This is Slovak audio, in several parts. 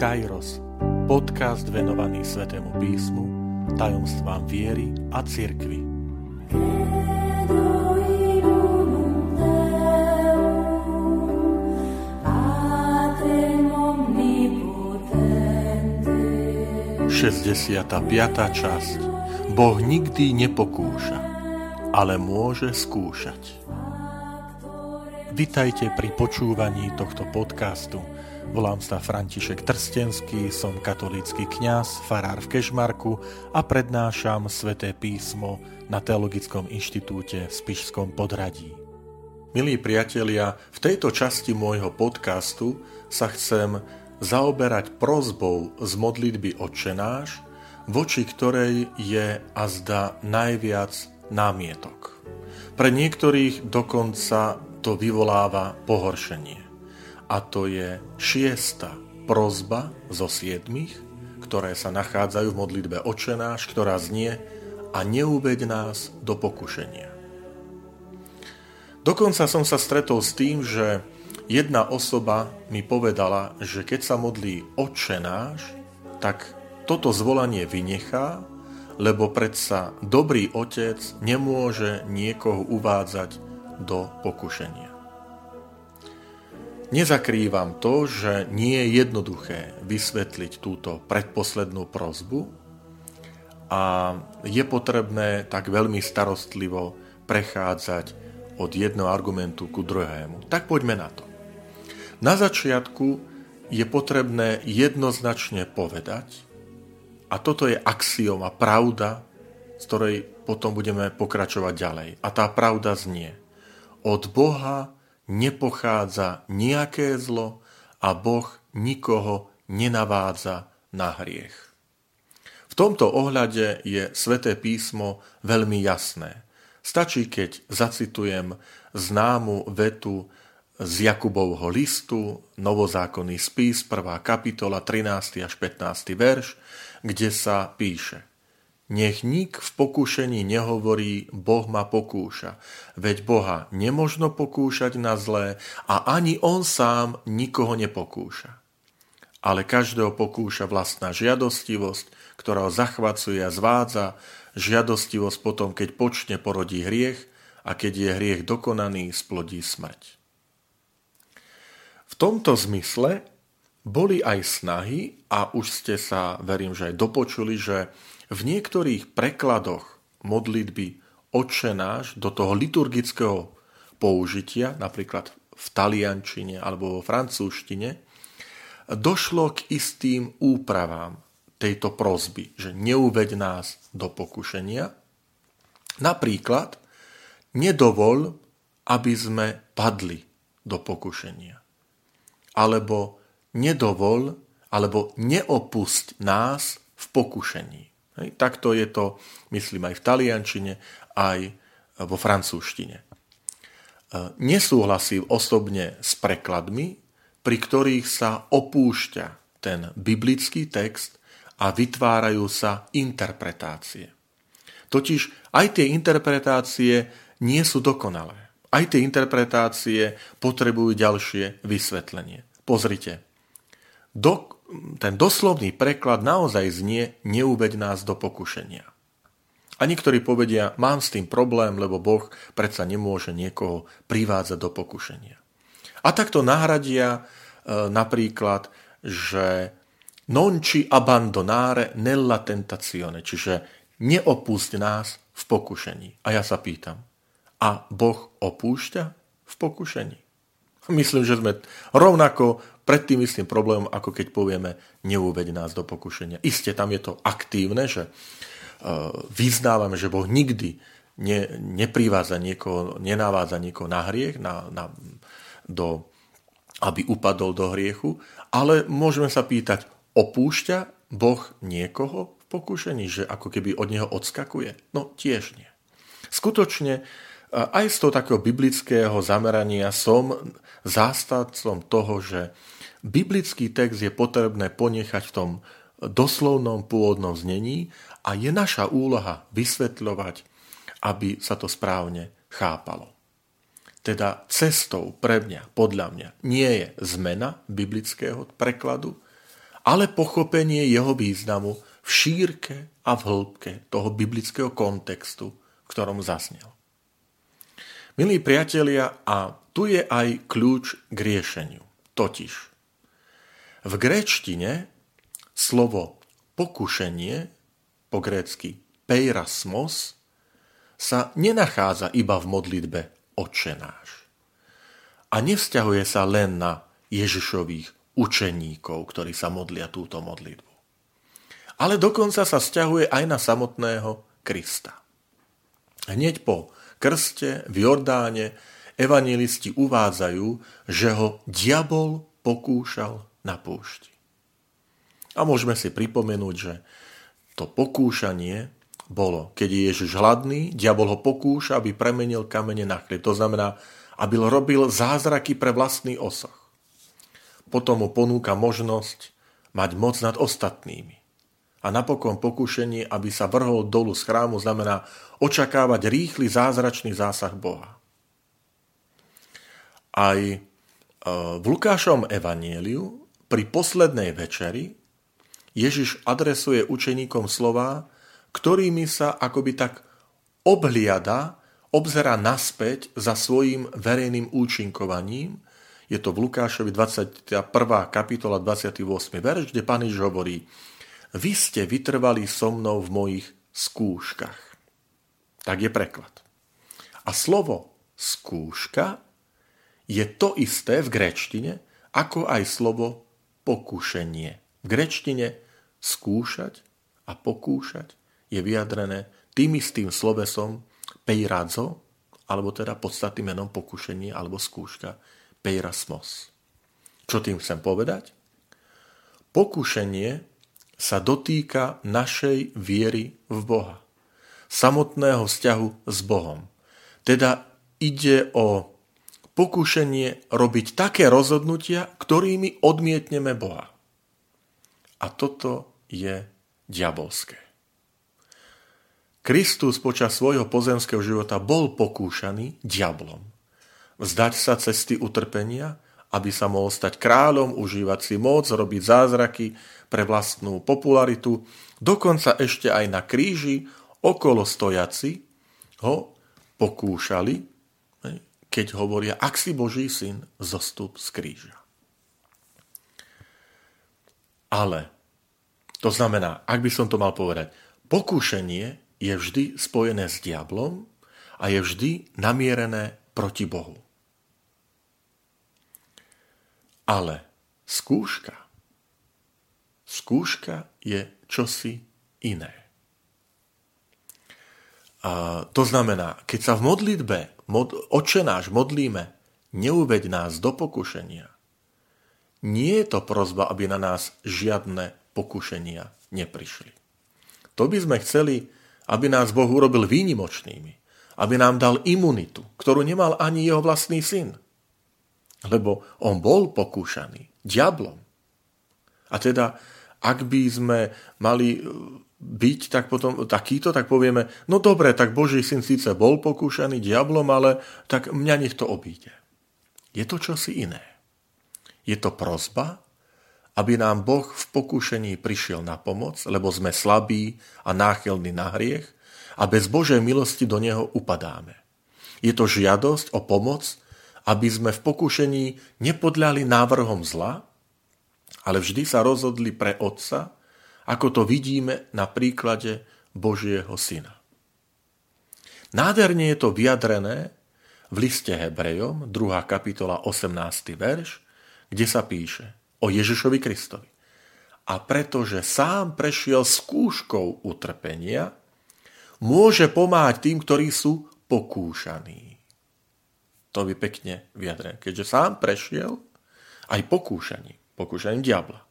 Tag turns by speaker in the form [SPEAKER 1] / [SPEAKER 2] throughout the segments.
[SPEAKER 1] Kairos, podcast venovaný Svetému písmu, tajomstvám viery a cirkvi. Šesťdesiata piatá časť Boh nikdy nepokúša, ale môže skúšať. Vitajte pri počúvaní tohto podcastu – Volám sa František Trstenský, som katolícky kňaz, farár v Kešmarku a prednášam sväté písmo na Teologickom inštitúte v Spišskom podradí. Milí priatelia, v tejto časti môjho podcastu sa chcem zaoberať prozbou z modlitby Otčenáš, voči ktorej je azda najviac námietok. Pre niektorých dokonca to vyvoláva pohoršenie a to je šiesta prozba zo siedmých, ktoré sa nachádzajú v modlitbe Očenáš, ktorá znie a neuveď nás do pokušenia. Dokonca som sa stretol s tým, že jedna osoba mi povedala, že keď sa modlí Očenáš, tak toto zvolanie vynechá, lebo predsa dobrý otec nemôže niekoho uvádzať do pokušenia. Nezakrývam to, že nie je jednoduché vysvetliť túto predposlednú prozbu a je potrebné tak veľmi starostlivo prechádzať od jedného argumentu ku druhému. Tak poďme na to. Na začiatku je potrebné jednoznačne povedať, a toto je axioma, pravda, z ktorej potom budeme pokračovať ďalej. A tá pravda znie, od Boha nepochádza nejaké zlo a Boh nikoho nenavádza na hriech. V tomto ohľade je sväté písmo veľmi jasné. Stačí, keď zacitujem známu vetu z Jakubovho listu, novozákonný spis, 1. kapitola, 13. až 15. verš, kde sa píše nech nik v pokušení nehovorí, Boh ma pokúša. Veď Boha nemožno pokúšať na zlé a ani On sám nikoho nepokúša. Ale každého pokúša vlastná žiadostivosť, ktorá ho zachvacuje a zvádza, žiadostivosť potom, keď počne porodí hriech a keď je hriech dokonaný, splodí smrť. V tomto zmysle boli aj snahy, a už ste sa, verím, že aj dopočuli, že v niektorých prekladoch modlitby Otče náš do toho liturgického použitia, napríklad v taliančine alebo vo francúzštine, došlo k istým úpravám tejto prozby, že neuveď nás do pokušenia. Napríklad, nedovol, aby sme padli do pokušenia. Alebo nedovol, alebo neopusť nás v pokušení. Hej, takto je to, myslím, aj v taliančine, aj vo francúzštine. E, nesúhlasím osobne s prekladmi, pri ktorých sa opúšťa ten biblický text a vytvárajú sa interpretácie. Totiž aj tie interpretácie nie sú dokonalé. Aj tie interpretácie potrebujú ďalšie vysvetlenie. Pozrite, do, ten doslovný preklad naozaj znie neuveď nás do pokušenia. A niektorí povedia, mám s tým problém, lebo Boh predsa nemôže niekoho privádzať do pokušenia. A takto nahradia e, napríklad, že non ci abbandonare nella tentazione, čiže neopúšť nás v pokušení. A ja sa pýtam, a Boh opúšťa v pokušení? Myslím, že sme rovnako pred tým istým problémom, ako keď povieme, neúveď nás do pokušenia. Isté, tam je to aktívne, že e, vyznávame, že Boh nikdy ne, neprivádza niekoho, nenavádza niekoho na hriech, na, na, do, aby upadol do hriechu, ale môžeme sa pýtať, opúšťa Boh niekoho v pokušení, že ako keby od neho odskakuje? No tiež nie. Skutočne aj z toho takého biblického zamerania som zástavcom toho, že biblický text je potrebné ponechať v tom doslovnom pôvodnom znení a je naša úloha vysvetľovať, aby sa to správne chápalo. Teda cestou pre mňa, podľa mňa, nie je zmena biblického prekladu, ale pochopenie jeho významu v šírke a v hĺbke toho biblického kontextu, v ktorom zasnel. Milí priatelia, a tu je aj kľúč k riešeniu. Totiž v gréčtine slovo pokušenie, po grécky peirasmos, sa nenachádza iba v modlitbe očenáš. A nevzťahuje sa len na Ježišových učeníkov, ktorí sa modlia túto modlitbu. Ale dokonca sa vzťahuje aj na samotného Krista. Hneď po krste v Jordáne evangelisti uvádzajú, že ho diabol pokúšal na púšti. A môžeme si pripomenúť, že to pokúšanie bolo, keď je Ježiš hladný, diabol ho pokúša, aby premenil kamene na chlieb. To znamená, aby robil zázraky pre vlastný osoch. Potom mu ponúka možnosť mať moc nad ostatnými. A napokon pokúšenie, aby sa vrhol dolu z chrámu, znamená očakávať rýchly zázračný zásah Boha. Aj e, v Lukášom evanieliu pri poslednej večeri Ježiš adresuje učeníkom slova, ktorými sa akoby tak obhliada, obzera naspäť za svojim verejným účinkovaním. Je to v Lukášovi 21. kapitola 28. verš, kde pán Ježiš hovorí Vy ste vytrvali so mnou v mojich skúškach. Tak je preklad. A slovo skúška je to isté v gréčtine, ako aj slovo pokúšenie. V grečtine skúšať a pokúšať je vyjadrené tým istým slovesom peiradzo, alebo teda podstatným menom pokušenie alebo skúška peirasmos. Čo tým chcem povedať? Pokušenie sa dotýka našej viery v Boha, samotného vzťahu s Bohom. Teda ide o pokušenie robiť také rozhodnutia, ktorými odmietneme Boha. A toto je diabolské. Kristus počas svojho pozemského života bol pokúšaný diablom. Vzdať sa cesty utrpenia, aby sa mohol stať kráľom, užívať si moc, robiť zázraky pre vlastnú popularitu, dokonca ešte aj na kríži okolo stojaci ho pokúšali, keď hovoria, ak si Boží syn, zostup z kríža. Ale, to znamená, ak by som to mal povedať, pokúšenie je vždy spojené s diablom a je vždy namierené proti Bohu. Ale skúška, skúška je čosi iné. A to znamená, keď sa v modlitbe mod, očenáš modlíme, neuveď nás do pokušenia. Nie je to prozba, aby na nás žiadne pokušenia neprišli. To by sme chceli aby nás Boh urobil výnimočnými, aby nám dal imunitu, ktorú nemal ani jeho vlastný syn. Lebo on bol pokúšaný diablom. A teda, ak by sme mali e, byť tak potom takýto, tak povieme, no dobre, tak Boží syn síce bol pokúšaný diablom, ale tak mňa nech to obíde. Je to čosi iné. Je to prozba, aby nám Boh v pokúšení prišiel na pomoc, lebo sme slabí a náchylní na hriech a bez Božej milosti do Neho upadáme. Je to žiadosť o pomoc, aby sme v pokúšení nepodľali návrhom zla, ale vždy sa rozhodli pre Otca, ako to vidíme na príklade Božieho Syna. Nádherne je to vyjadrené v liste Hebrejom, 2. kapitola 18. verš, kde sa píše – o Ježišovi Kristovi. A pretože sám prešiel skúškou utrpenia, môže pomáhať tým, ktorí sú pokúšaní. To by pekne vyjadrené. Keďže sám prešiel aj pokúšaní, pokúšaním diabla,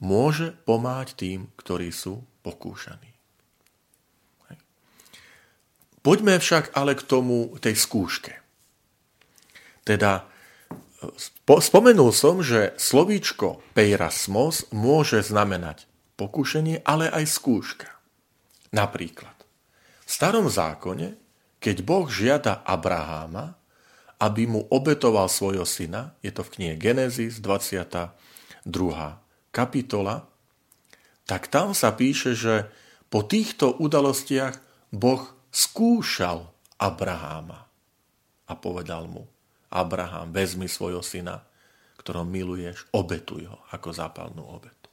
[SPEAKER 1] môže pomáhať tým, ktorí sú pokúšaní. Poďme však ale k tomu, tej skúške. Teda Spomenul som, že slovíčko peirasmos môže znamenať pokušenie, ale aj skúška. Napríklad, v starom zákone, keď Boh žiada Abraháma, aby mu obetoval svojho syna, je to v knihe Genesis 22. kapitola, tak tam sa píše, že po týchto udalostiach Boh skúšal Abraháma a povedal mu, Abraham, vezmi svojho syna, ktorom miluješ, obetuj ho ako zápalnú obetu.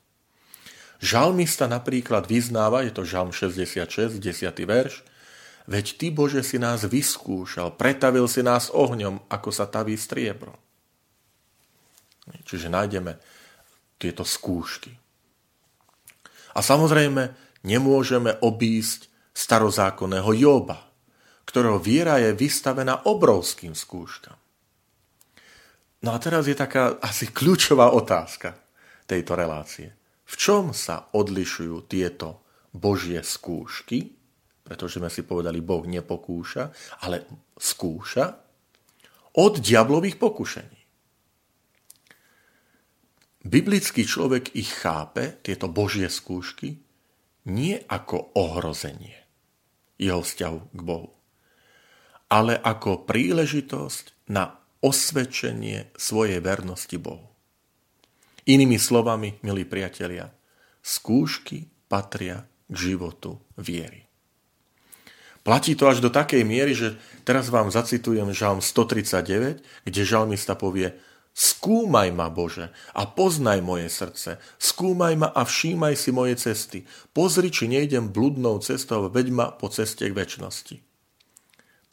[SPEAKER 1] Žalmista napríklad vyznáva, je to žalm 66, 10. verš, veď ty, Bože, si nás vyskúšal, pretavil si nás ohňom, ako sa taví striebro. Čiže nájdeme tieto skúšky. A samozrejme, nemôžeme obísť starozákonného Joba, ktorého viera je vystavená obrovským skúškam. No a teraz je taká asi kľúčová otázka tejto relácie. V čom sa odlišujú tieto božie skúšky, pretože sme si povedali, Boh nepokúša, ale skúša, od diablových pokušení. Biblický človek ich chápe, tieto božie skúšky, nie ako ohrozenie jeho vzťahu k Bohu, ale ako príležitosť na osvedčenie svojej vernosti Bohu. Inými slovami, milí priatelia, skúšky patria k životu viery. Platí to až do takej miery, že teraz vám zacitujem žalm 139, kde žalmista povie Skúmaj ma, Bože, a poznaj moje srdce. Skúmaj ma a všímaj si moje cesty. Pozri, či nejdem bludnou cestou, veď ma po ceste k väčšnosti.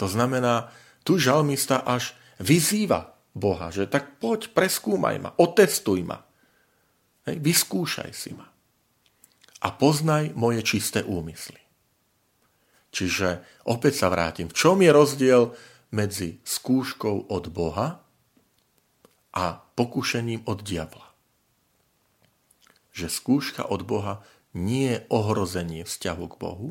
[SPEAKER 1] To znamená, tu žalmista až vyzýva Boha, že tak poď, preskúmaj ma, otestuj ma. Hej, vyskúšaj si ma. A poznaj moje čisté úmysly. Čiže opäť sa vrátim. V čom je rozdiel medzi skúškou od Boha a pokušením od diabla? Že skúška od Boha nie je ohrozenie vzťahu k Bohu,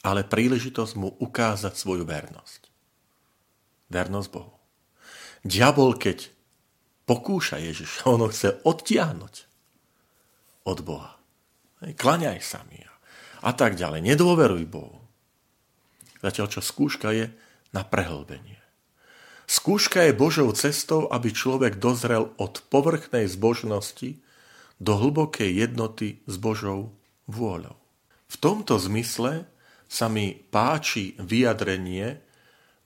[SPEAKER 1] ale príležitosť mu ukázať svoju vernosť. Vernosť Bohu. Diabol, keď pokúša Ježiš. On ho chce odtiahnuť od Boha. Klaňaj sa mi a tak ďalej. Nedôveruj Bohu. Zatiaľ, čo skúška je na prehlbenie. Skúška je Božou cestou, aby človek dozrel od povrchnej zbožnosti do hlbokej jednoty s Božou vôľou. V tomto zmysle sa mi páči vyjadrenie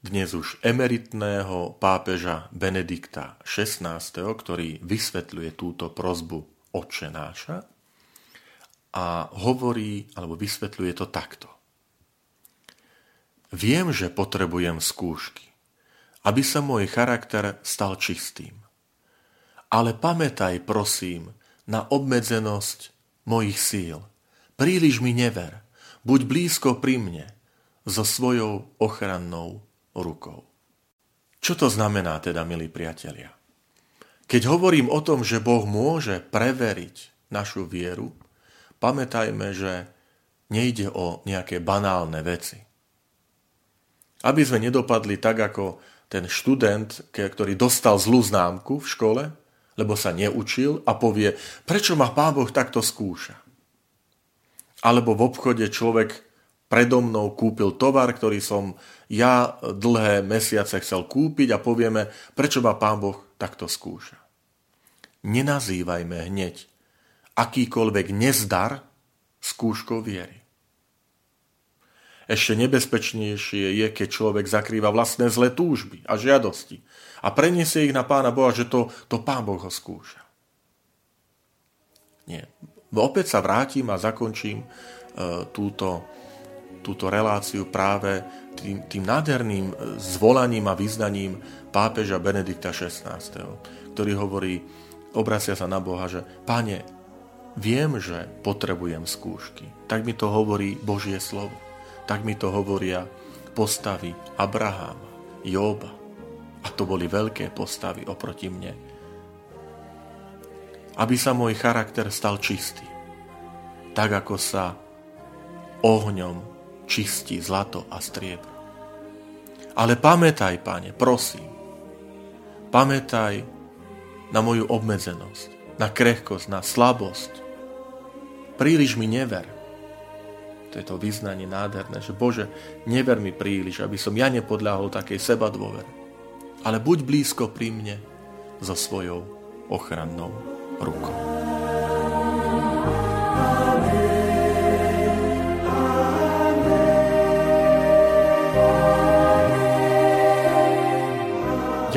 [SPEAKER 1] dnes už emeritného pápeža Benedikta XVI, ktorý vysvetľuje túto prozbu Otčenáša a hovorí, alebo vysvetľuje to takto. Viem, že potrebujem skúšky, aby sa môj charakter stal čistým. Ale pamätaj, prosím, na obmedzenosť mojich síl. Príliš mi never. Buď blízko pri mne so svojou ochrannou rukou. Čo to znamená teda, milí priatelia? Keď hovorím o tom, že Boh môže preveriť našu vieru, pamätajme, že nejde o nejaké banálne veci. Aby sme nedopadli tak, ako ten študent, ktorý dostal zlú známku v škole, lebo sa neučil a povie, prečo ma Pán Boh takto skúša. Alebo v obchode človek predo mnou kúpil tovar, ktorý som ja dlhé mesiace chcel kúpiť a povieme, prečo ma Pán Boh takto skúša. Nenazývajme hneď akýkoľvek nezdar skúškou viery. Ešte nebezpečnejšie je, keď človek zakrýva vlastné zlé túžby a žiadosti a preniesie ich na Pána Boha, že to, to Pán Boh ho skúša. Nie. Opäť sa vrátim a zakončím uh, túto túto reláciu práve tým, tým nádherným e, zvolaním a vyznaním pápeža Benedikta XVI, ktorý hovorí, obracia sa na Boha, že Pane, viem, že potrebujem skúšky. Tak mi to hovorí Božie slovo. Tak mi to hovoria postavy Abraháma, Jóba. A to boli veľké postavy oproti mne. Aby sa môj charakter stal čistý. Tak ako sa ohňom čistí zlato a striebro. Ale pamätaj, pane, prosím, pamätaj na moju obmedzenosť, na krehkosť, na slabosť. Príliš mi never. To je to vyznanie nádherné, že Bože, never mi príliš, aby som ja nepodľahol takej seba dôver. Ale buď blízko pri mne so svojou ochrannou rukou.